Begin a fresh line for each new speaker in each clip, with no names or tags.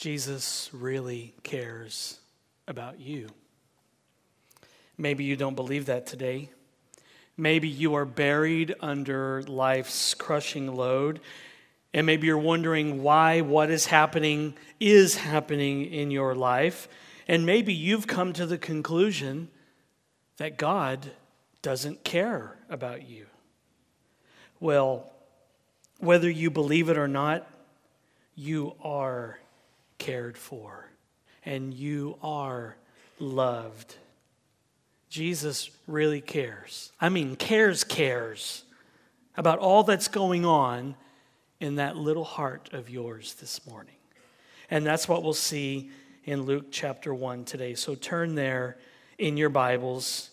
Jesus really cares about you. Maybe you don't believe that today. Maybe you are buried under life's crushing load, and maybe you're wondering why what is happening is happening in your life. And maybe you've come to the conclusion that God doesn't care about you. Well, whether you believe it or not, you are cared for and you are loved. Jesus really cares. I mean, cares, cares about all that's going on in that little heart of yours this morning. And that's what we'll see in Luke chapter 1 today. So turn there in your Bibles.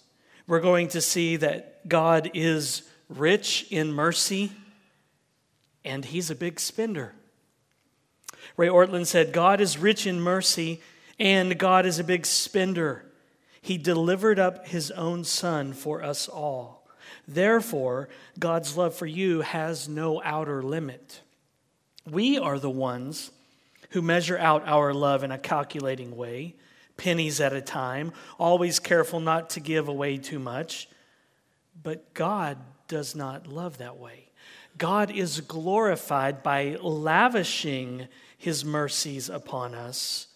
We're going to see that God is rich in mercy and he's a big spender. Ray Ortlund said, God is rich in mercy and God is a big spender. He delivered up his own son for us all. Therefore, God's love for you has no outer limit. We are the ones who measure out our love in a calculating way, pennies at a time, always careful not to give away too much. But God does not love that way. God is glorified by lavishing his mercies upon us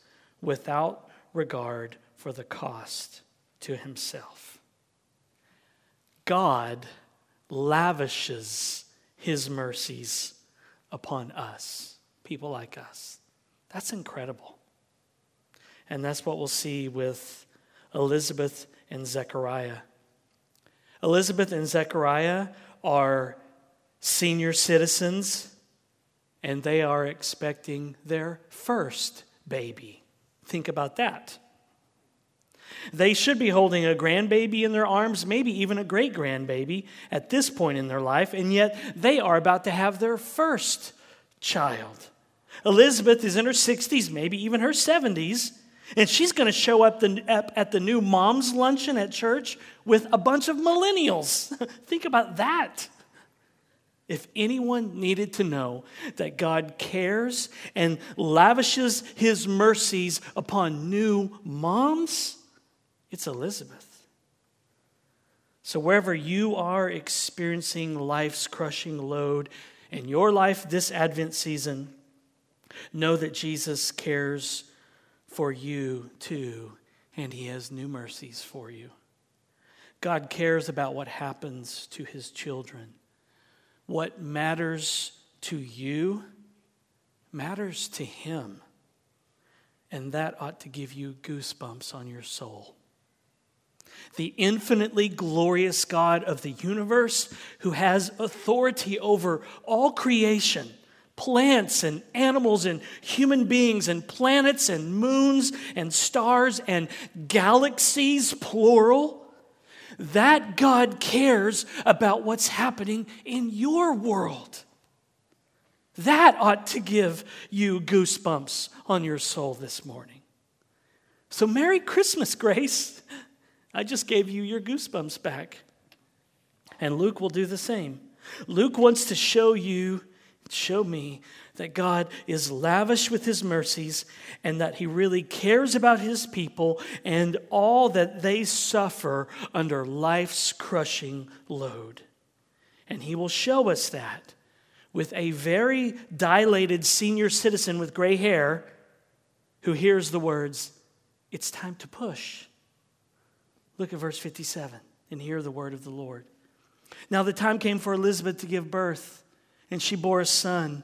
without regard for the cost to himself. God lavishes his mercies upon us, people like us. That's incredible. And that's what we'll see with Elizabeth and Zechariah. Elizabeth and Zechariah are senior citizens, and they are expecting their first baby. Think about that. They should be holding a grandbaby in their arms, maybe even a great grandbaby at this point in their life, and yet they are about to have their first child. Elizabeth is in her 60s, maybe even her 70s, and she's going to show up, the, at the new mom's luncheon at church with a bunch of millennials. Think about that. If anyone needed to know that God cares and lavishes his mercies upon new moms, it's Elizabeth. So, wherever you are experiencing life's crushing load in your life this Advent season, know that Jesus cares for you too, and he has new mercies for you. God cares about what happens to his children. What matters to you matters to Him. And that ought to give you goosebumps on your soul. The infinitely glorious God of the universe, who has authority over all creation, plants and animals and human beings and planets and moons and stars and galaxies, plural that God cares about what's happening in your world. That ought to give you goosebumps on your soul this morning. So, Merry Christmas, Grace. I just gave you your goosebumps back. And Luke will do the same. Luke wants to show you, show me that God is lavish with his mercies and that he really cares about his people and all that they suffer under life's crushing load. And he will show us that with a very dilated senior citizen with gray hair who hears the words, It's time to push. Look at verse 57 and hear the word of the Lord. Now the time came for Elizabeth to give birth, and she bore a son.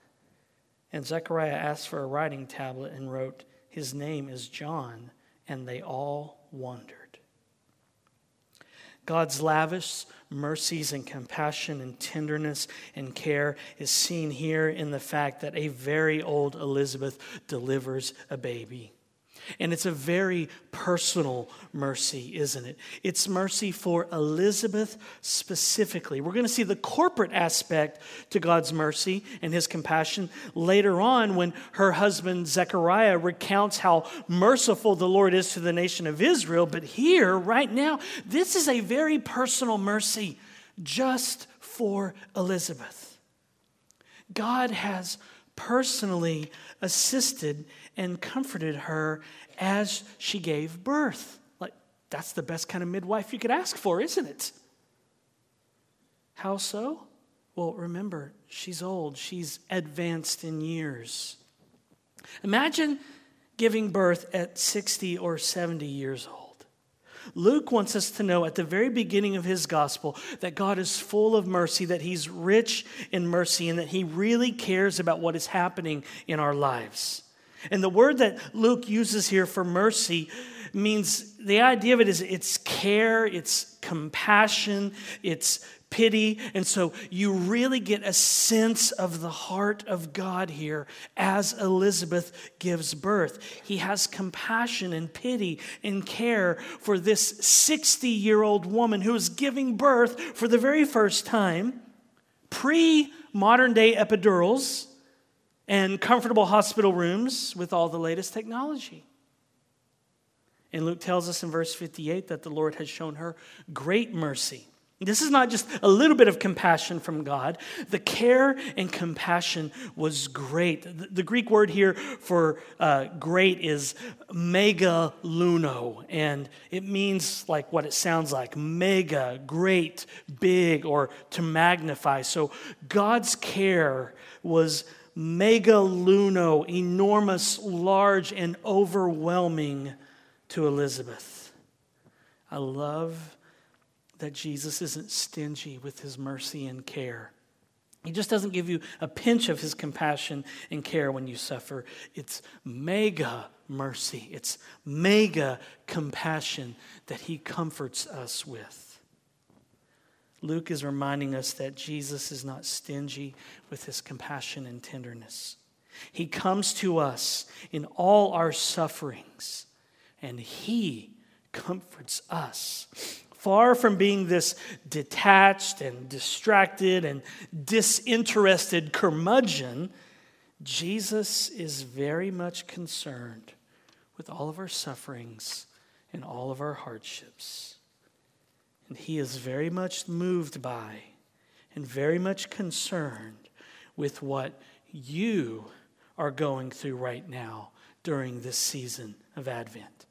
And Zechariah asked for a writing tablet and wrote, His name is John. And they all wondered. God's lavish mercies and compassion and tenderness and care is seen here in the fact that a very old Elizabeth delivers a baby. And it's a very personal mercy, isn't it? It's mercy for Elizabeth specifically. We're going to see the corporate aspect to God's mercy and his compassion later on when her husband Zechariah recounts how merciful the Lord is to the nation of Israel. But here, right now, this is a very personal mercy just for Elizabeth. God has personally assisted and comforted her as she gave birth. Like, that's the best kind of midwife you could ask for, isn't it? How so? Well, remember, she's old, she's advanced in years. Imagine giving birth at 60 or 70 years old. Luke wants us to know at the very beginning of his gospel that God is full of mercy, that he's rich in mercy, and that he really cares about what is happening in our lives. And the word that Luke uses here for mercy means the idea of it is it's care, it's compassion, it's pity. And so you really get a sense of the heart of God here as Elizabeth gives birth. He has compassion and pity and care for this 60 year old woman who is giving birth for the very first time, pre modern day epidurals and comfortable hospital rooms with all the latest technology. And Luke tells us in verse 58 that the Lord has shown her great mercy. This is not just a little bit of compassion from God. The care and compassion was great. The, Greek word here for uh, great is megaluno, and it means like what it sounds like mega, great, big, or to magnify. So God's care was megaluno, enormous, large, and overwhelming to Elizabeth. I love that Jesus isn't stingy with his mercy and care. He just doesn't give you a pinch of his compassion and care when you suffer. It's mega mercy, it's mega compassion that he comforts us with. Luke is reminding us that Jesus is not stingy with his compassion and tenderness. He comes to us in all our sufferings, and he comforts us. Far from being this detached and distracted and disinterested curmudgeon, Jesus is very much concerned with all of our sufferings and all of our hardships. He is very much moved by and very much concerned with what you are going through right now during this season of Advent.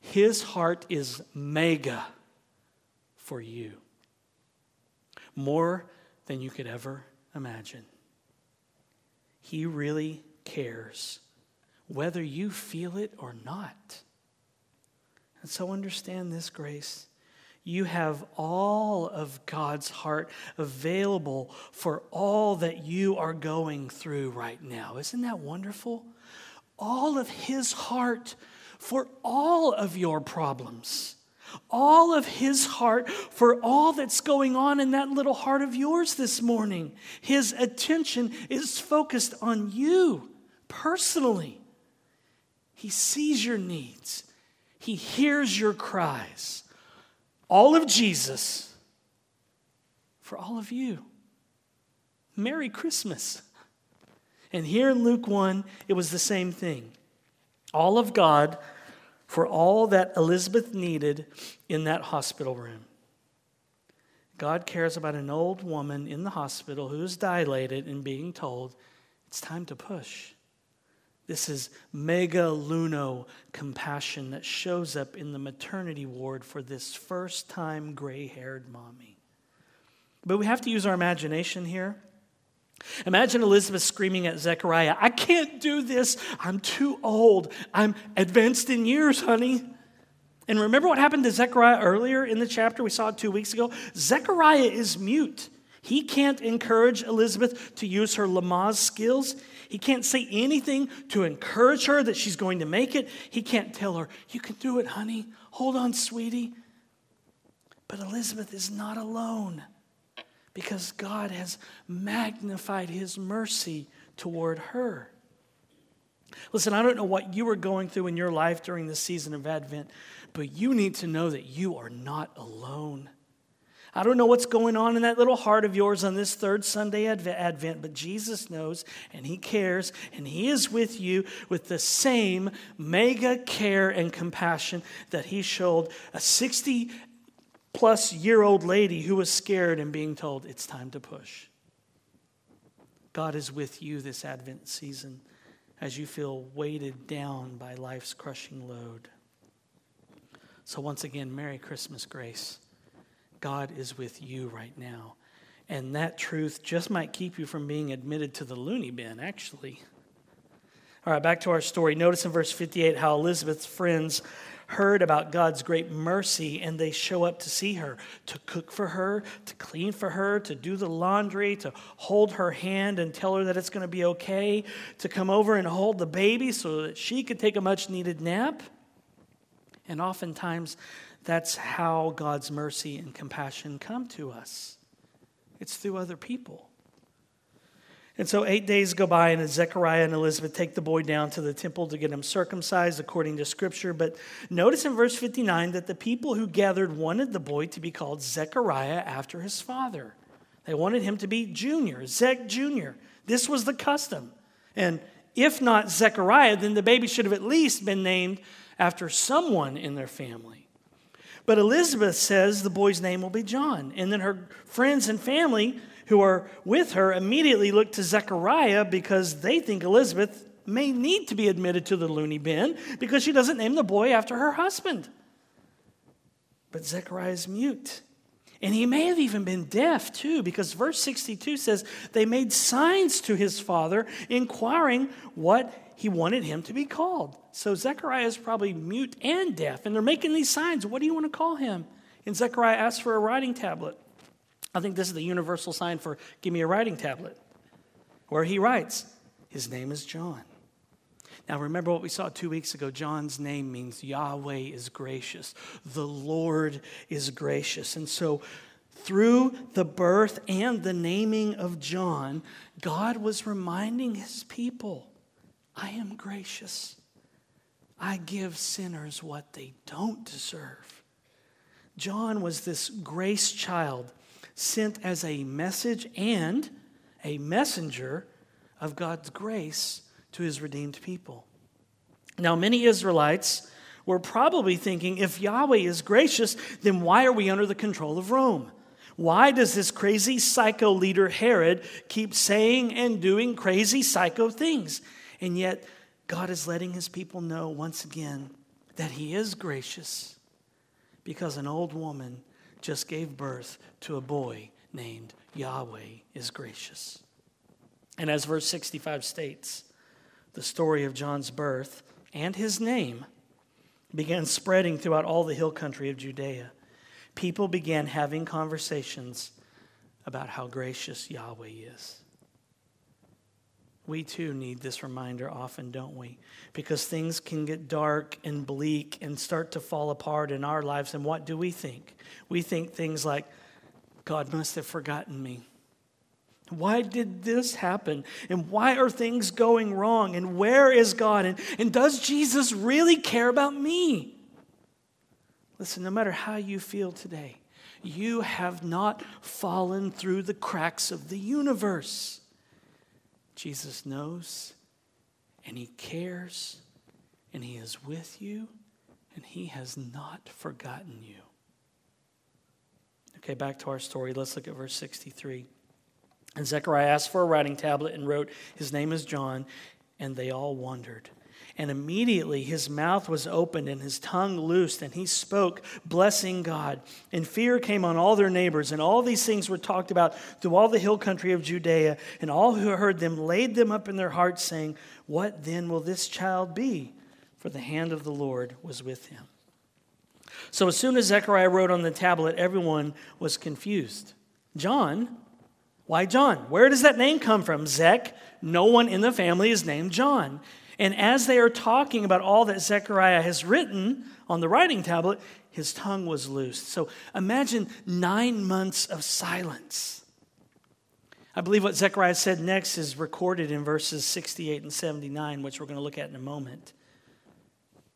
His heart is mega for you, more than you could ever imagine. He really cares, whether you feel it or not. And so understand this, Grace you have all of God's heart available for all that you are going through right now. Isn't that wonderful? All of His heart for all of your problems. All of his heart for all that's going on in that little heart of yours this morning. His attention is focused on you personally. He sees your needs, he hears your cries all of Jesus for all of you. Merry Christmas. And here in Luke 1, it was the same thing. All of God for all that Elizabeth needed in that hospital room. God cares about an old woman in the hospital who is dilated and being told, it's time to push. This is megaluno compassion that shows up in the maternity ward for this first time gray haired mommy. But we have to use our imagination here. Imagine Elizabeth screaming at Zechariah, I can't do this. I'm too old. I'm advanced in years, honey. And remember what happened to Zechariah earlier in the chapter we saw it two weeks ago? Zechariah is mute. He can't encourage Elizabeth to use her Lamaze skills. He can't say anything to encourage her that she's going to make it. He can't tell her, You can do it, honey. Hold on, sweetie. But Elizabeth is not alone because God has magnified his mercy toward her. Listen, I don't know what you are going through in your life during this season of Advent, but you need to know that you are not alone. I don't know what's going on in that little heart of yours on this third Sunday Advent, but Jesus knows and He cares and He is with you with the same mega care and compassion that He showed a 60 plus year old lady who was scared and being told it's time to push. God is with you this Advent season as you feel weighted down by life's crushing load. So, once again, Merry Christmas, Grace. God is with you right now. And that truth just might keep you from being admitted to the loony bin, actually. All right, back to our story. Notice in verse 58 how Elizabeth's friends heard about God's great mercy and they show up to see her, to cook for her, to clean for her, to do the laundry, to hold her hand and tell her that it's going to be okay, to come over and hold the baby so that she could take a much needed nap. And oftentimes, that's how God's mercy and compassion come to us. It's through other people. And so eight days go by, and Zechariah and Elizabeth take the boy down to the temple to get him circumcised according to Scripture. But notice in verse 59 that the people who gathered wanted the boy to be called Zechariah after his father. They wanted him to be Junior, Zech Junior. This was the custom. And if not Zechariah, then the baby should have at least been named after someone in their family. But Elizabeth says the boy's name will be John. And then her friends and family who are with her immediately look to Zechariah because they think Elizabeth may need to be admitted to the loony bin because she doesn't name the boy after her husband. But Zechariah is mute. And he may have even been deaf too, because verse 62 says they made signs to his father, inquiring what he wanted him to be called. So Zechariah is probably mute and deaf, and they're making these signs. What do you want to call him? And Zechariah asks for a writing tablet. I think this is the universal sign for give me a writing tablet, where he writes, His name is John. Now, remember what we saw two weeks ago. John's name means Yahweh is gracious, the Lord is gracious. And so, through the birth and the naming of John, God was reminding his people I am gracious. I give sinners what they don't deserve. John was this grace child sent as a message and a messenger of God's grace to his redeemed people. Now, many Israelites were probably thinking if Yahweh is gracious, then why are we under the control of Rome? Why does this crazy psycho leader Herod keep saying and doing crazy psycho things? And yet, God is letting his people know once again that he is gracious because an old woman just gave birth to a boy named Yahweh is gracious. And as verse 65 states, the story of John's birth and his name began spreading throughout all the hill country of Judea. People began having conversations about how gracious Yahweh is. We too need this reminder often, don't we? Because things can get dark and bleak and start to fall apart in our lives. And what do we think? We think things like, God must have forgotten me. Why did this happen? And why are things going wrong? And where is God? And, and does Jesus really care about me? Listen, no matter how you feel today, you have not fallen through the cracks of the universe. Jesus knows and He cares and He is with you and He has not forgotten you. Okay, back to our story. Let's look at verse 63. And Zechariah asked for a writing tablet and wrote, His name is John, and they all wondered. And immediately his mouth was opened and his tongue loosed, and he spoke, blessing God. And fear came on all their neighbors, and all these things were talked about through all the hill country of Judea. And all who heard them laid them up in their hearts, saying, What then will this child be? For the hand of the Lord was with him. So as soon as Zechariah wrote on the tablet, everyone was confused. John? Why John? Where does that name come from? Zech? No one in the family is named John. And as they are talking about all that Zechariah has written on the writing tablet, his tongue was loosed. So imagine nine months of silence. I believe what Zechariah said next is recorded in verses 68 and 79, which we're going to look at in a moment.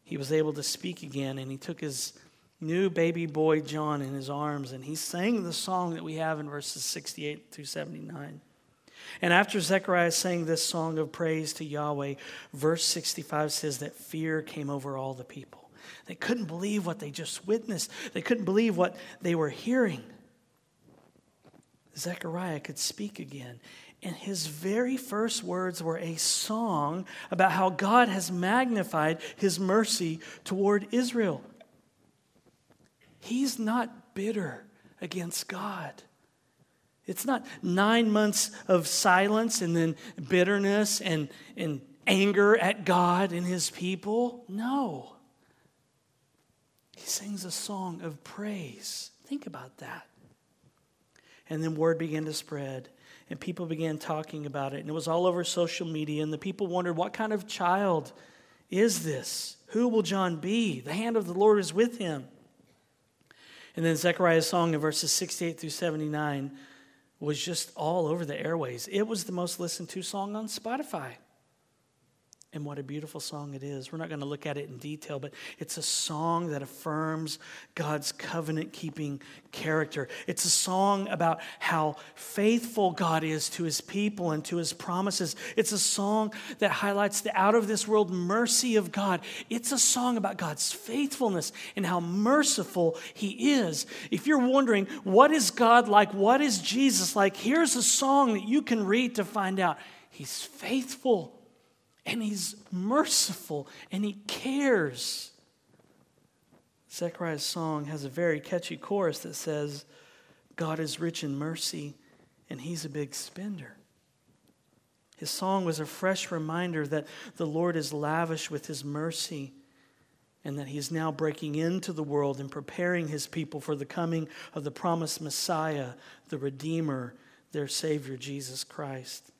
He was able to speak again, and he took his new baby boy John in his arms, and he sang the song that we have in verses 68 through 79. And after Zechariah sang this song of praise to Yahweh, verse 65 says that fear came over all the people. They couldn't believe what they just witnessed, they couldn't believe what they were hearing. Zechariah could speak again. And his very first words were a song about how God has magnified his mercy toward Israel. He's not bitter against God. It's not nine months of silence and then bitterness and, and anger at God and his people. No. He sings a song of praise. Think about that. And then word began to spread, and people began talking about it. And it was all over social media, and the people wondered, what kind of child is this? Who will John be? The hand of the Lord is with him. And then Zechariah's song in verses 68 through 79 was just all over the airways. It was the most listened to song on Spotify. And what a beautiful song it is. We're not going to look at it in detail, but it's a song that affirms God's covenant keeping character. It's a song about how faithful God is to his people and to his promises. It's a song that highlights the out of this world mercy of God. It's a song about God's faithfulness and how merciful he is. If you're wondering, what is God like? What is Jesus like? Here's a song that you can read to find out. He's faithful and he's merciful and he cares. Zechariah's song has a very catchy chorus that says, God is rich in mercy and he's a big spender. His song was a fresh reminder that the Lord is lavish with his mercy and that he is now breaking into the world and preparing his people for the coming of the promised Messiah, the Redeemer, their Savior, Jesus Christ.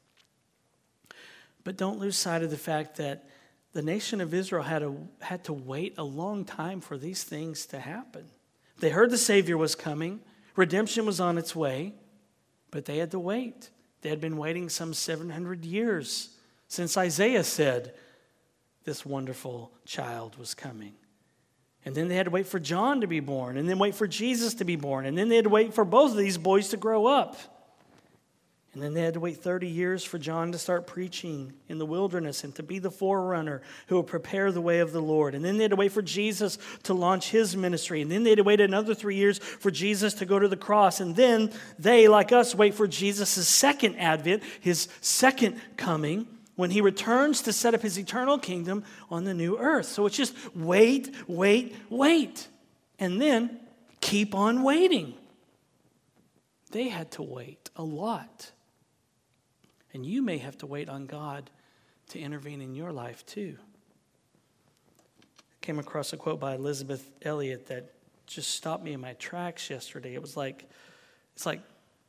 But don't lose sight of the fact that the nation of Israel had, a, had to wait a long time for these things to happen. They heard the Savior was coming, redemption was on its way, but they had to wait. They had been waiting some 700 years since Isaiah said this wonderful child was coming. And then they had to wait for John to be born, and then wait for Jesus to be born, and then they had to wait for both of these boys to grow up. And then they had to wait 30 years for John to start preaching in the wilderness and to be the forerunner who would prepare the way of the Lord. And then they had to wait for Jesus to launch his ministry. And then they had to wait another three years for Jesus to go to the cross. And then they, like us, wait for Jesus' second advent, his second coming, when he returns to set up his eternal kingdom on the new earth. So it's just wait, wait, wait. And then keep on waiting. They had to wait a lot. And you may have to wait on God to intervene in your life too. I came across a quote by Elisabeth Elliot that just stopped me in my tracks yesterday. It was like, it's like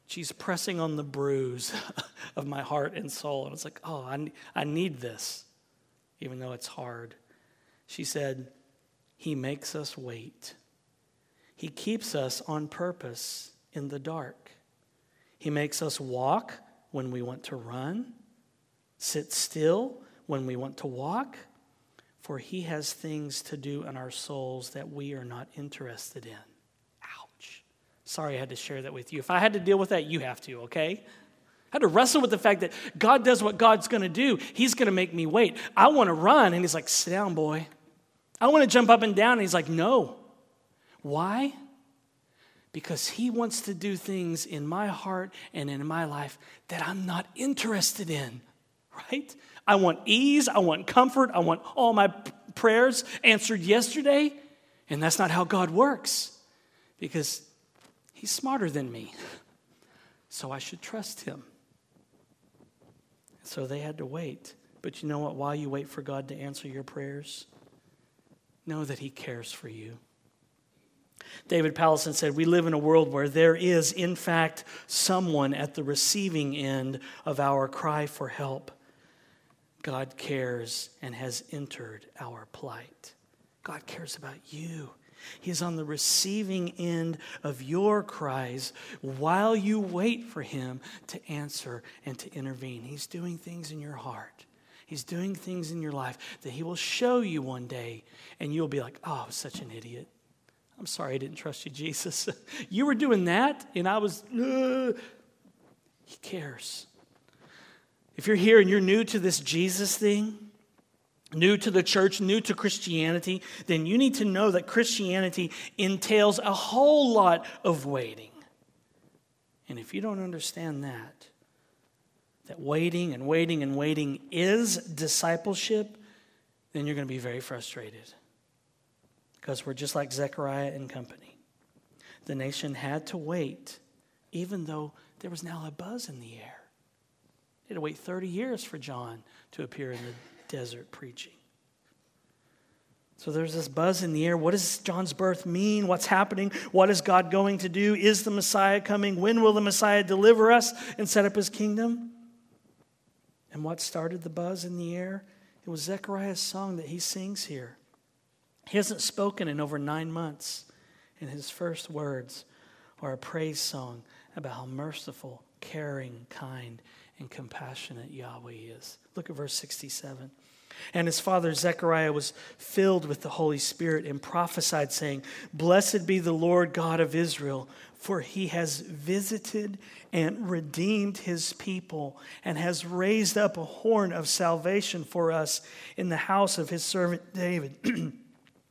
she's pressing on the bruise of my heart and soul. And it's like, oh, I, I need this, even though it's hard. She said, He makes us wait. He keeps us on purpose in the dark. He makes us walk when we want to run, sit still when we want to walk, for he has things to do in our souls that we are not interested in. Ouch. Sorry I had to share that with you. If I had to deal with that, you have to, okay? I had to wrestle with the fact that God does what God's going to do. He's going to make me wait. I want to run, and He's like, sit down, boy. I want to jump up and down, and He's like, no. Why? Because He wants to do things in my heart and in my life that I'm not interested in, right? I want ease, I want comfort, I want all my prayers answered yesterday, and that's not how God works because He's smarter than me. So I should trust Him. So they had to wait. But you know what? While you wait for God to answer your prayers, know that He cares for you. David Powlison said, We live in a world where there is, in fact, someone at the receiving end of our cry for help. God cares and has entered our plight. God cares about you. He is on the receiving end of your cries while you wait for Him to answer and to intervene. He's doing things in your heart. He's doing things in your life that He will show you one day, and you'll be like, oh, I was such an idiot. I'm sorry I didn't trust you, Jesus. you were doing that, and I was. He cares. If you're here and you're new to this Jesus thing, new to the church, new to Christianity, then you need to know that Christianity entails a whole lot of waiting. And if you don't understand that, that waiting and waiting and waiting is discipleship, then you're going to be very frustrated. Because we're just like Zechariah and company. The nation had to wait, even though there was now a buzz in the air. They had to wait 30 years for John to appear in the desert preaching. So there's this buzz in the air. What does John's birth mean? What's happening? What is God going to do? Is the Messiah coming? When will the Messiah deliver us and set up his kingdom? And what started the buzz in the air? It was Zechariah's song that he sings here. He hasn't spoken in over nine months, and his first words are a praise song about how merciful, caring, kind, and compassionate Yahweh is. Look at verse 67. And his father Zechariah was filled with the Holy Spirit and prophesied, saying, Blessed be the Lord God of Israel, for he has visited and redeemed his people, and has raised up a horn of salvation for us in the house of his servant David,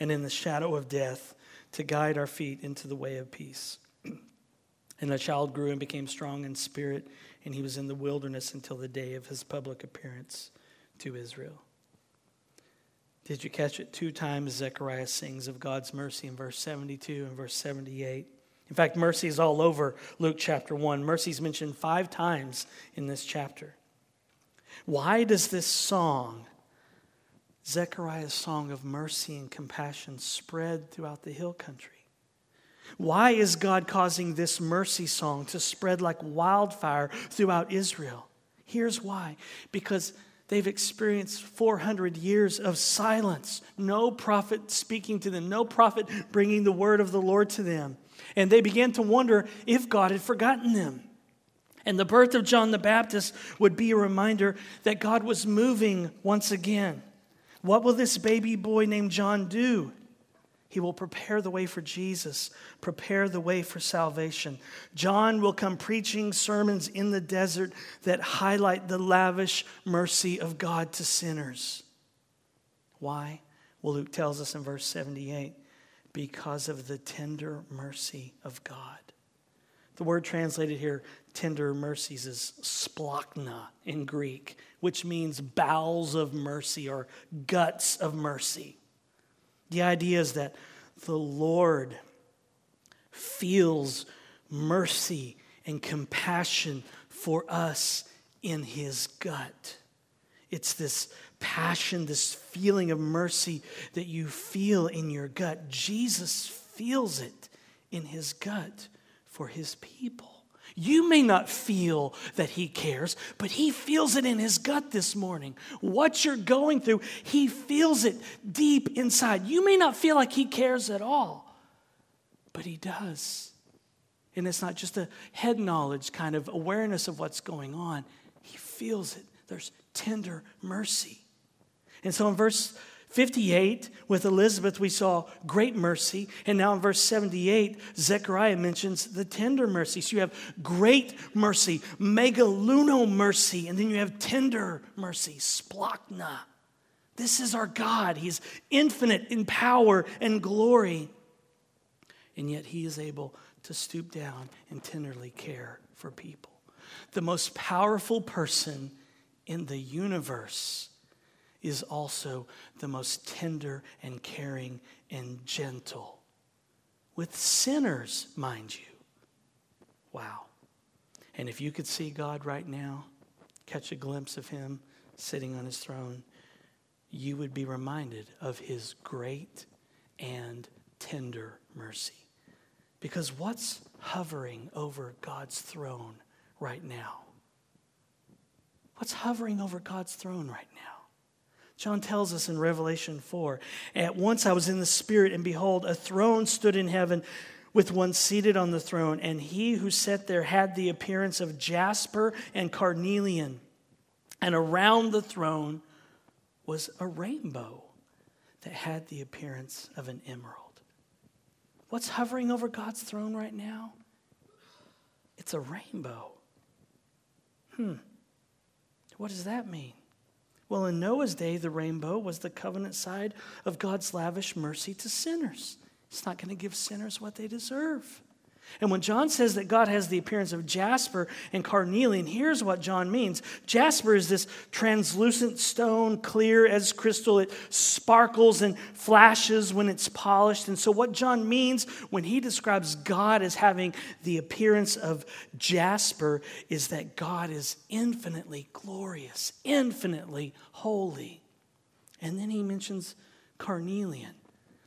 and in the shadow of death, to guide our feet into the way of peace. And the child grew and became strong in spirit, and he was in the wilderness until the day of his public appearance to Israel. Did you catch it? Two times Zechariah sings of God's mercy in verse 72 and verse 78. In fact, mercy is all over Luke chapter 1. Mercy is mentioned five times in this chapter. Why does this song, Zechariah's song of mercy and compassion, spread throughout the hill country? Why is God causing this mercy song to spread like wildfire throughout Israel? Here's why because they've experienced 400 years of silence, no prophet speaking to them, no prophet bringing the word of the Lord to them. And they began to wonder if God had forgotten them. And the birth of John the Baptist would be a reminder that God was moving once again. What will this baby boy named John do? He will prepare the way for Jesus, prepare the way for salvation. John will come preaching sermons in the desert that highlight the lavish mercy of God to sinners. Why? Well, Luke tells us in verse 78 because of the tender mercy of God. The word translated here, tender mercies, is splachna in Greek, which means bowels of mercy or guts of mercy. The idea is that the Lord feels mercy and compassion for us in his gut. It's this passion, this feeling of mercy that you feel in your gut. Jesus feels it in his gut for his people. You may not feel that He cares, but He feels it in His gut this morning. What you're going through, He feels it deep inside. You may not feel like He cares at all, but He does. And it's not just a head knowledge kind of awareness of what's going on, He feels it. There's tender mercy. And so in verse 58, with Elizabeth, we saw great mercy. And now in verse 78, Zechariah mentions the tender mercy. So you have great mercy, megaluno mercy, and then you have tender mercy, splachna. This is our God. He's infinite in power and glory. And yet he is able to stoop down and tenderly care for people. The most powerful person in the universe is also the most tender and caring and gentle. With sinners, mind you. Wow. And if you could see God right now, catch a glimpse of Him sitting on His throne, you would be reminded of His great and tender mercy. Because what's hovering over God's throne right now? What's hovering over God's throne right now? John tells us in Revelation 4 At once I was in the Spirit, and behold, a throne stood in heaven with one seated on the throne, and he who sat there had the appearance of jasper and carnelian. And around the throne was a rainbow that had the appearance of an emerald. What's hovering over God's throne right now? It's a rainbow. Hmm. What does that mean? Well, in Noah's day, the rainbow was the covenant side of God's lavish mercy to sinners. It's not going to give sinners what they deserve. And when John says that God has the appearance of jasper and carnelian, here's what John means. Jasper is this translucent stone, clear as crystal. It sparkles and flashes when it's polished. And so, what John means when he describes God as having the appearance of jasper is that God is infinitely glorious, infinitely holy. And then he mentions carnelian.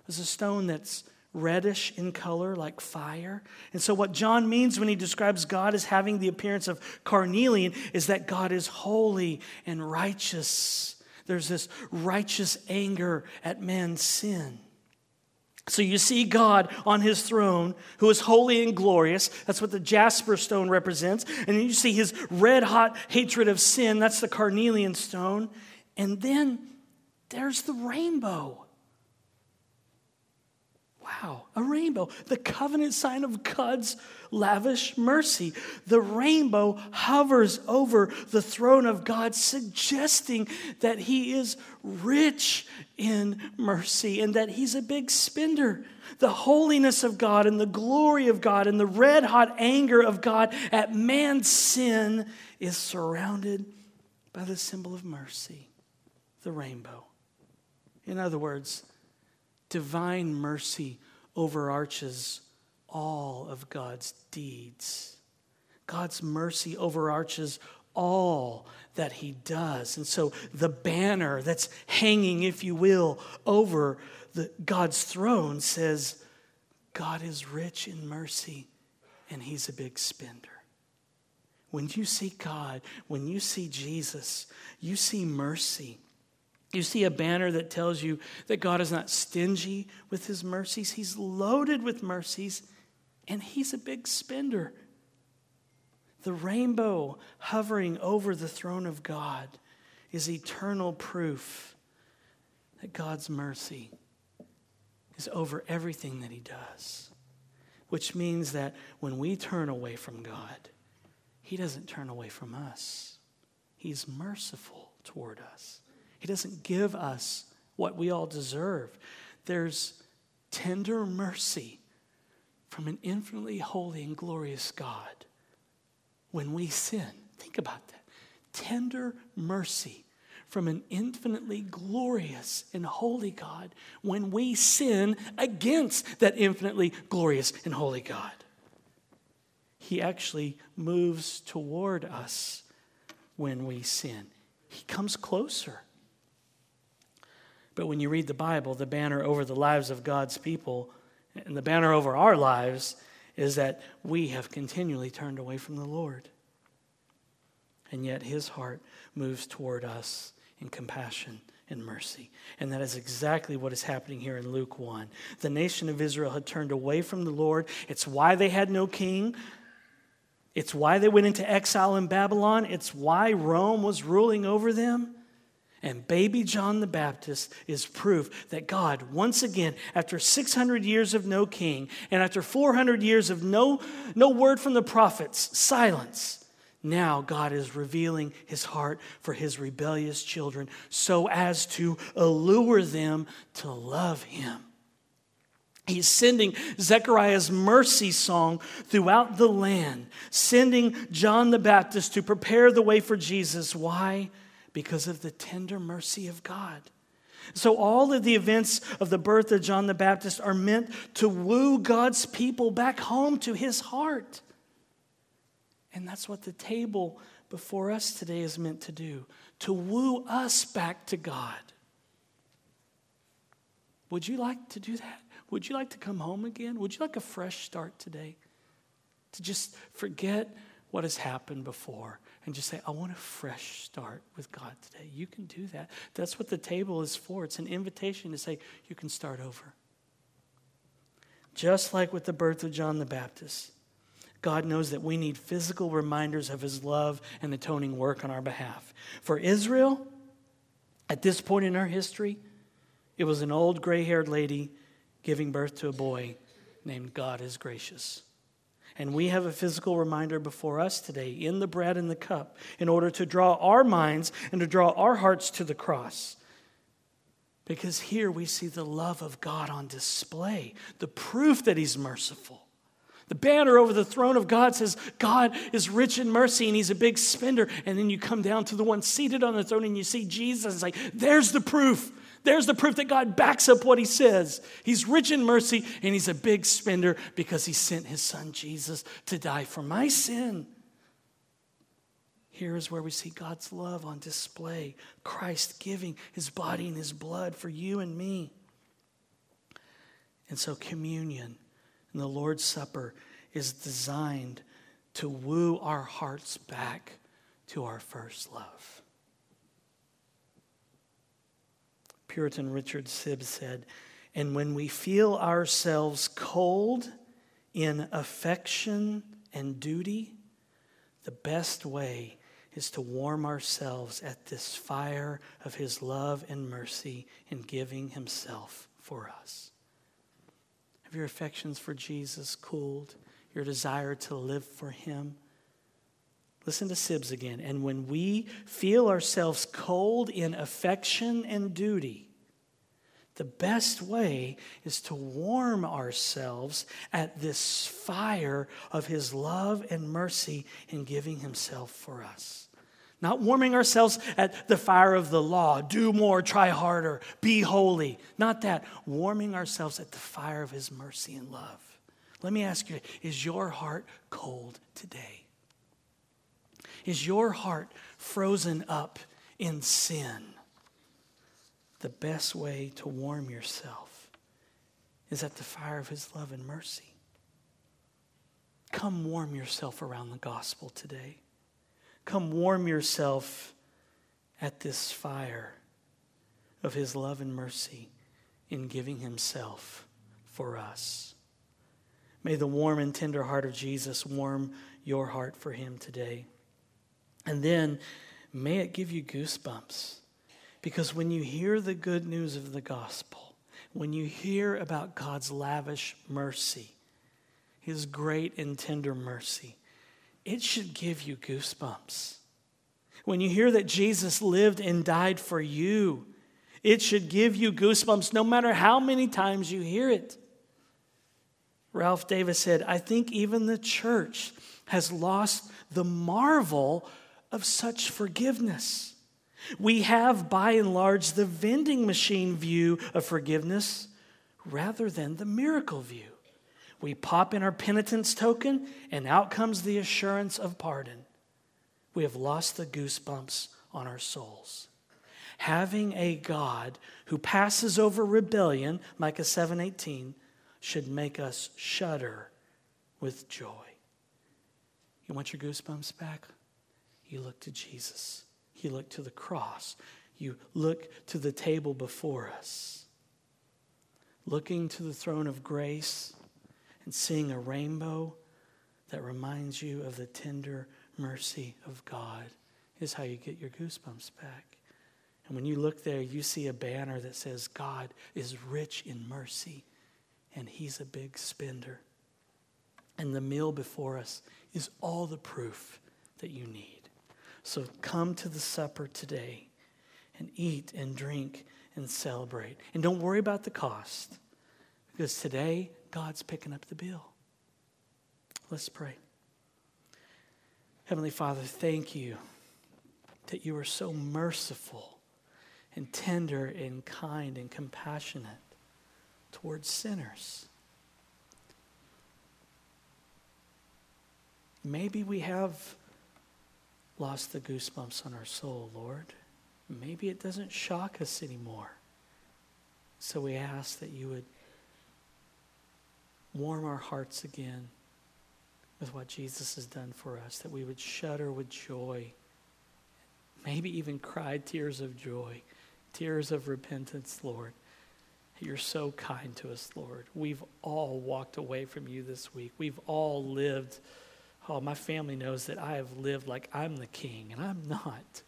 It's a stone that's reddish in color like fire. And so, what John means when he describes God as having the appearance of carnelian is that God is holy and righteous. There's this righteous anger at man's sin. So you see God on his throne, who is holy and glorious. That's what the jasper stone represents. And then you see his red hot hatred of sin. That's the carnelian stone. And then there's the rainbow. Wow, a rainbow, the covenant sign of God's lavish mercy. The rainbow hovers over the throne of God, suggesting that He is rich in mercy and that He's a big spender. The holiness of God and the glory of God and the red hot anger of God at man's sin is surrounded by the symbol of mercy, the rainbow. In other words, divine mercy overarches all of God's deeds. God's mercy overarches all that he does. And so the banner that's hanging, if you will, over the, God's throne says, God is rich in mercy and he's a big spender. When you see God, when you see Jesus, you see mercy. You see a banner that tells you that God is not stingy with his mercies, he's loaded with mercies, and he's a big spender. The rainbow hovering over the throne of God is eternal proof that God's mercy is over everything that he does. Which means that when we turn away from God, he doesn't turn away from us. He's merciful toward us. He doesn't give us what we all deserve. There's tender mercy from an infinitely holy and glorious God when we sin. Think about that. Tender mercy from an infinitely glorious and holy God when we sin against that infinitely glorious and holy God. He actually moves toward us when we sin, He comes closer. But when you read the Bible, the banner over the lives of God's people and the banner over our lives is that we have continually turned away from the Lord. And yet his heart moves toward us in compassion and mercy. And that is exactly what is happening here in Luke 1. The nation of Israel had turned away from the Lord. It's why they had no king. It's why they went into exile in Babylon. It's why Rome was ruling over them. And baby John the Baptist is proof that God, once again, after 600 years of no king and after 400 years of no, no word from the prophets, silence, now God is revealing his heart for his rebellious children so as to allure them to love him. He's sending Zechariah's mercy song throughout the land, sending John the Baptist to prepare the way for Jesus. Why? Because of the tender mercy of God. So, all of the events of the birth of John the Baptist are meant to woo God's people back home to his heart. And that's what the table before us today is meant to do to woo us back to God. Would you like to do that? Would you like to come home again? Would you like a fresh start today? To just forget what has happened before and just say, I want a fresh start with God today. You can do that. That's what the table is for. It's an invitation to say, you can start over. Just like with the birth of John the Baptist, God knows that we need physical reminders of his love and atoning work on our behalf. For Israel, at this point in our history, it was an old gray haired lady giving birth to a boy named God is Gracious. And we have a physical reminder before us today in the bread and the cup in order to draw our minds and to draw our hearts to the cross. Because here we see the love of God on display, the proof that He's merciful. The banner over the throne of God says, God is rich in mercy and He's a big spender. And then you come down to the one seated on the throne and you see Jesus. It's like, there's the proof. There's the proof that God backs up what he says. He's rich in mercy and he's a big spender because he sent his son Jesus to die for my sin. Here is where we see God's love on display Christ giving his body and his blood for you and me. And so, communion and the Lord's Supper is designed to woo our hearts back to our first love. Puritan Richard Sibbes said, And when we feel ourselves cold in affection and duty, the best way is to warm ourselves at this fire of His love and mercy in giving Himself for us. Have your affections for Jesus cooled? Your desire to live for Him? Listen to Sibbes again. And when we feel ourselves cold in affection and duty, the best way is to warm ourselves at this fire of His love and mercy in giving Himself for us. Not warming ourselves at the fire of the law, do more, try harder, be holy. Not that. Warming ourselves at the fire of His mercy and love. Let me ask you is your heart cold today? Is your heart frozen up in sin? The best way to warm yourself is at the fire of His love and mercy. Come warm yourself around the gospel today. Come warm yourself at this fire of His love and mercy in giving Himself for us. May the warm and tender heart of Jesus warm your heart for Him today. And then may it give you goosebumps. Because when you hear the good news of the gospel, when you hear about God's lavish mercy, his great and tender mercy, it should give you goosebumps. When you hear that Jesus lived and died for you, it should give you goosebumps no matter how many times you hear it. Ralph Davis said, I think even the church has lost the marvel of such forgiveness. We have, by and large, the vending machine view of forgiveness rather than the miracle view. We pop in our penitence token, and out comes the assurance of pardon. We have lost the goosebumps on our souls. Having a God who passes over rebellion, Micah 7:18, should make us shudder with joy. You want your goosebumps back? You look to Jesus. You look to the cross. You look to the table before us. Looking to the throne of grace and seeing a rainbow that reminds you of the tender mercy of God is how you get your goosebumps back. And when you look there, you see a banner that says, God is rich in mercy, and He's a big spender. And the meal before us is all the proof that you need. So come to the supper today and eat and drink and celebrate. And don't worry about the cost, because today God's picking up the bill. Let's pray. Heavenly Father, thank you that you are so merciful and tender and kind and compassionate towards sinners. Maybe we have lost the goosebumps on our soul, Lord. Maybe it doesn't shock us anymore. So we ask that you would warm our hearts again with what Jesus has done for us, that we would shudder with joy, maybe even cry tears of joy, tears of repentance, Lord. You're so kind to us, Lord. We've all walked away from you this week. We've all lived. Oh, my family knows that I have lived like I'm the king, and I'm not.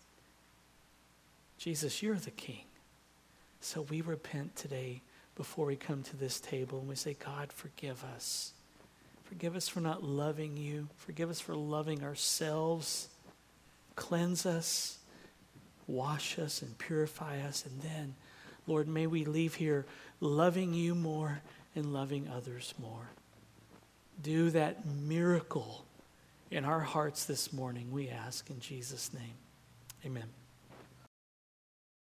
Jesus, you're the king. So we repent today before we come to this table and we say, God, forgive us. Forgive us for not loving you. Forgive us for loving ourselves. Cleanse us, wash us, and purify us. And then, Lord, may we leave here loving you more and loving others more. Do that miracle in our hearts this morning, we ask in Jesus' name. Amen.